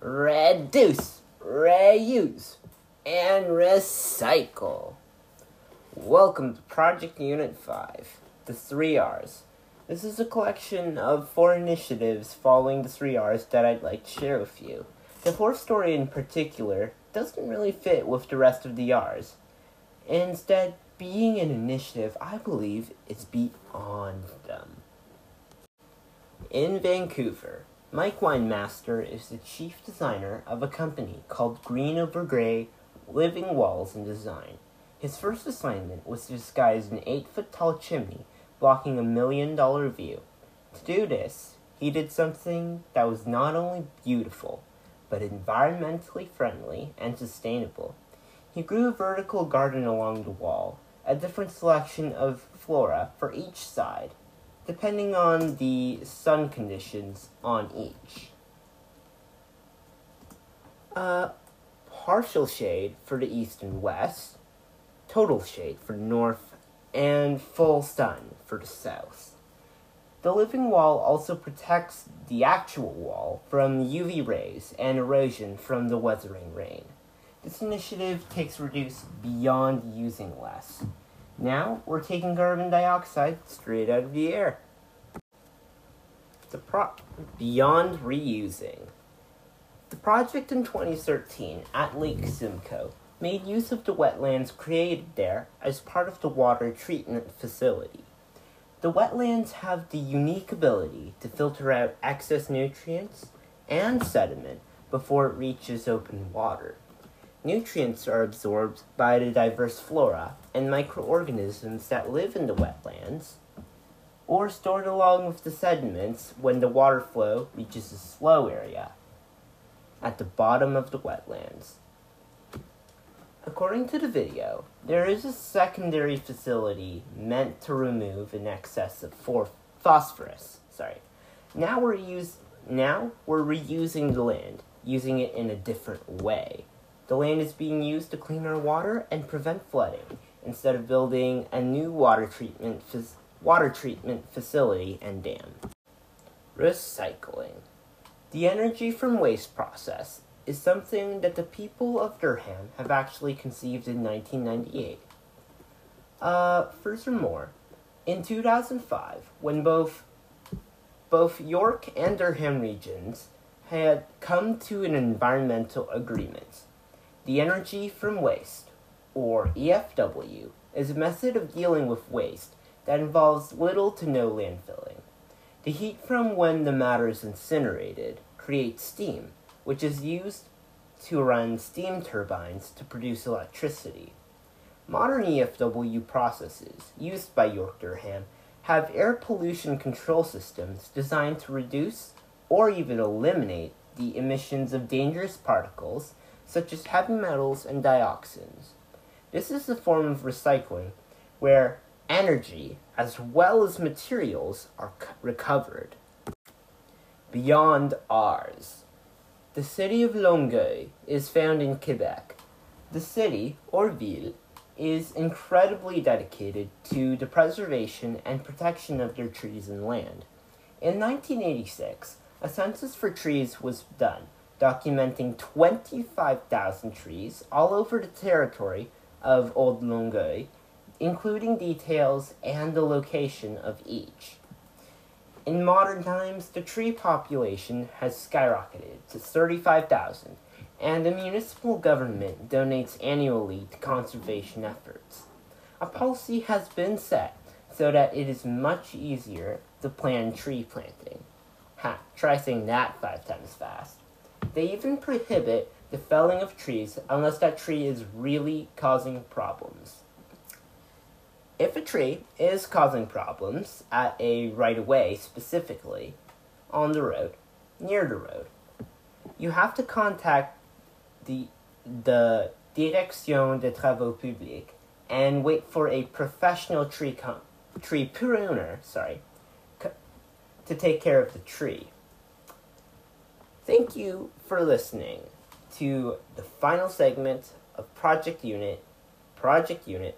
reduce, reuse, and recycle. Welcome to Project Unit 5, the 3 R's. This is a collection of four initiatives following the 3 R's that I'd like to share with you. The fourth story in particular doesn't really fit with the rest of the R's. Instead, being an initiative, I believe, is beyond them. In Vancouver, Mike Weinmaster is the chief designer of a company called Green Over Grey Living Walls and Design. His first assignment was to disguise an 8 foot tall chimney blocking a million dollar view. To do this, he did something that was not only beautiful, but environmentally friendly and sustainable. He grew a vertical garden along the wall, a different selection of flora for each side, depending on the sun conditions on each. Uh, partial shade for the east and west, total shade for north, and full sun for the south. The living wall also protects the actual wall from UV rays and erosion from the weathering rain. This initiative takes reduce beyond using less. Now we're taking carbon dioxide straight out of the air. The pro- beyond reusing. The project in 2013 at Lake Simcoe made use of the wetlands created there as part of the water treatment facility. The wetlands have the unique ability to filter out excess nutrients and sediment before it reaches open water. Nutrients are absorbed by the diverse flora and microorganisms that live in the wetlands, or stored along with the sediments when the water flow reaches a slow area at the bottom of the wetlands. According to the video, there is a secondary facility meant to remove an excess of for- phosphorus. Sorry. Now we're use now we're reusing the land, using it in a different way. The land is being used to clean our water and prevent flooding instead of building a new water treatment water treatment facility and dam. Recycling. The energy from waste process is something that the people of Durham have actually conceived in 1998. Uh, furthermore, in 2005, when both both York and Durham regions had come to an environmental agreement, the energy from waste, or EFW, is a method of dealing with waste that involves little to no landfilling. The heat from when the matter is incinerated creates steam, which is used to run steam turbines to produce electricity. Modern EFW processes used by York Durham have air pollution control systems designed to reduce or even eliminate the emissions of dangerous particles such as heavy metals and dioxins. This is a form of recycling where energy as well as materials are recovered. Beyond R's. The city of Longueuil is found in Quebec. The city, or ville, is incredibly dedicated to the preservation and protection of their trees and land. In 1986, a census for trees was done, documenting 25,000 trees all over the territory of Old Longueuil, including details and the location of each. In modern times, the tree population has skyrocketed to 35,000, and the municipal government donates annually to conservation efforts. A policy has been set so that it is much easier to plan tree planting. Ha, try saying that five times fast. They even prohibit the felling of trees unless that tree is really causing problems. If a tree is causing problems at a right of way specifically, on the road, near the road, you have to contact the the Direction des Travaux Publics and wait for a professional tree com- tree pruner, sorry, to take care of the tree. Thank you for listening to the final segment of Project Unit, Project Unit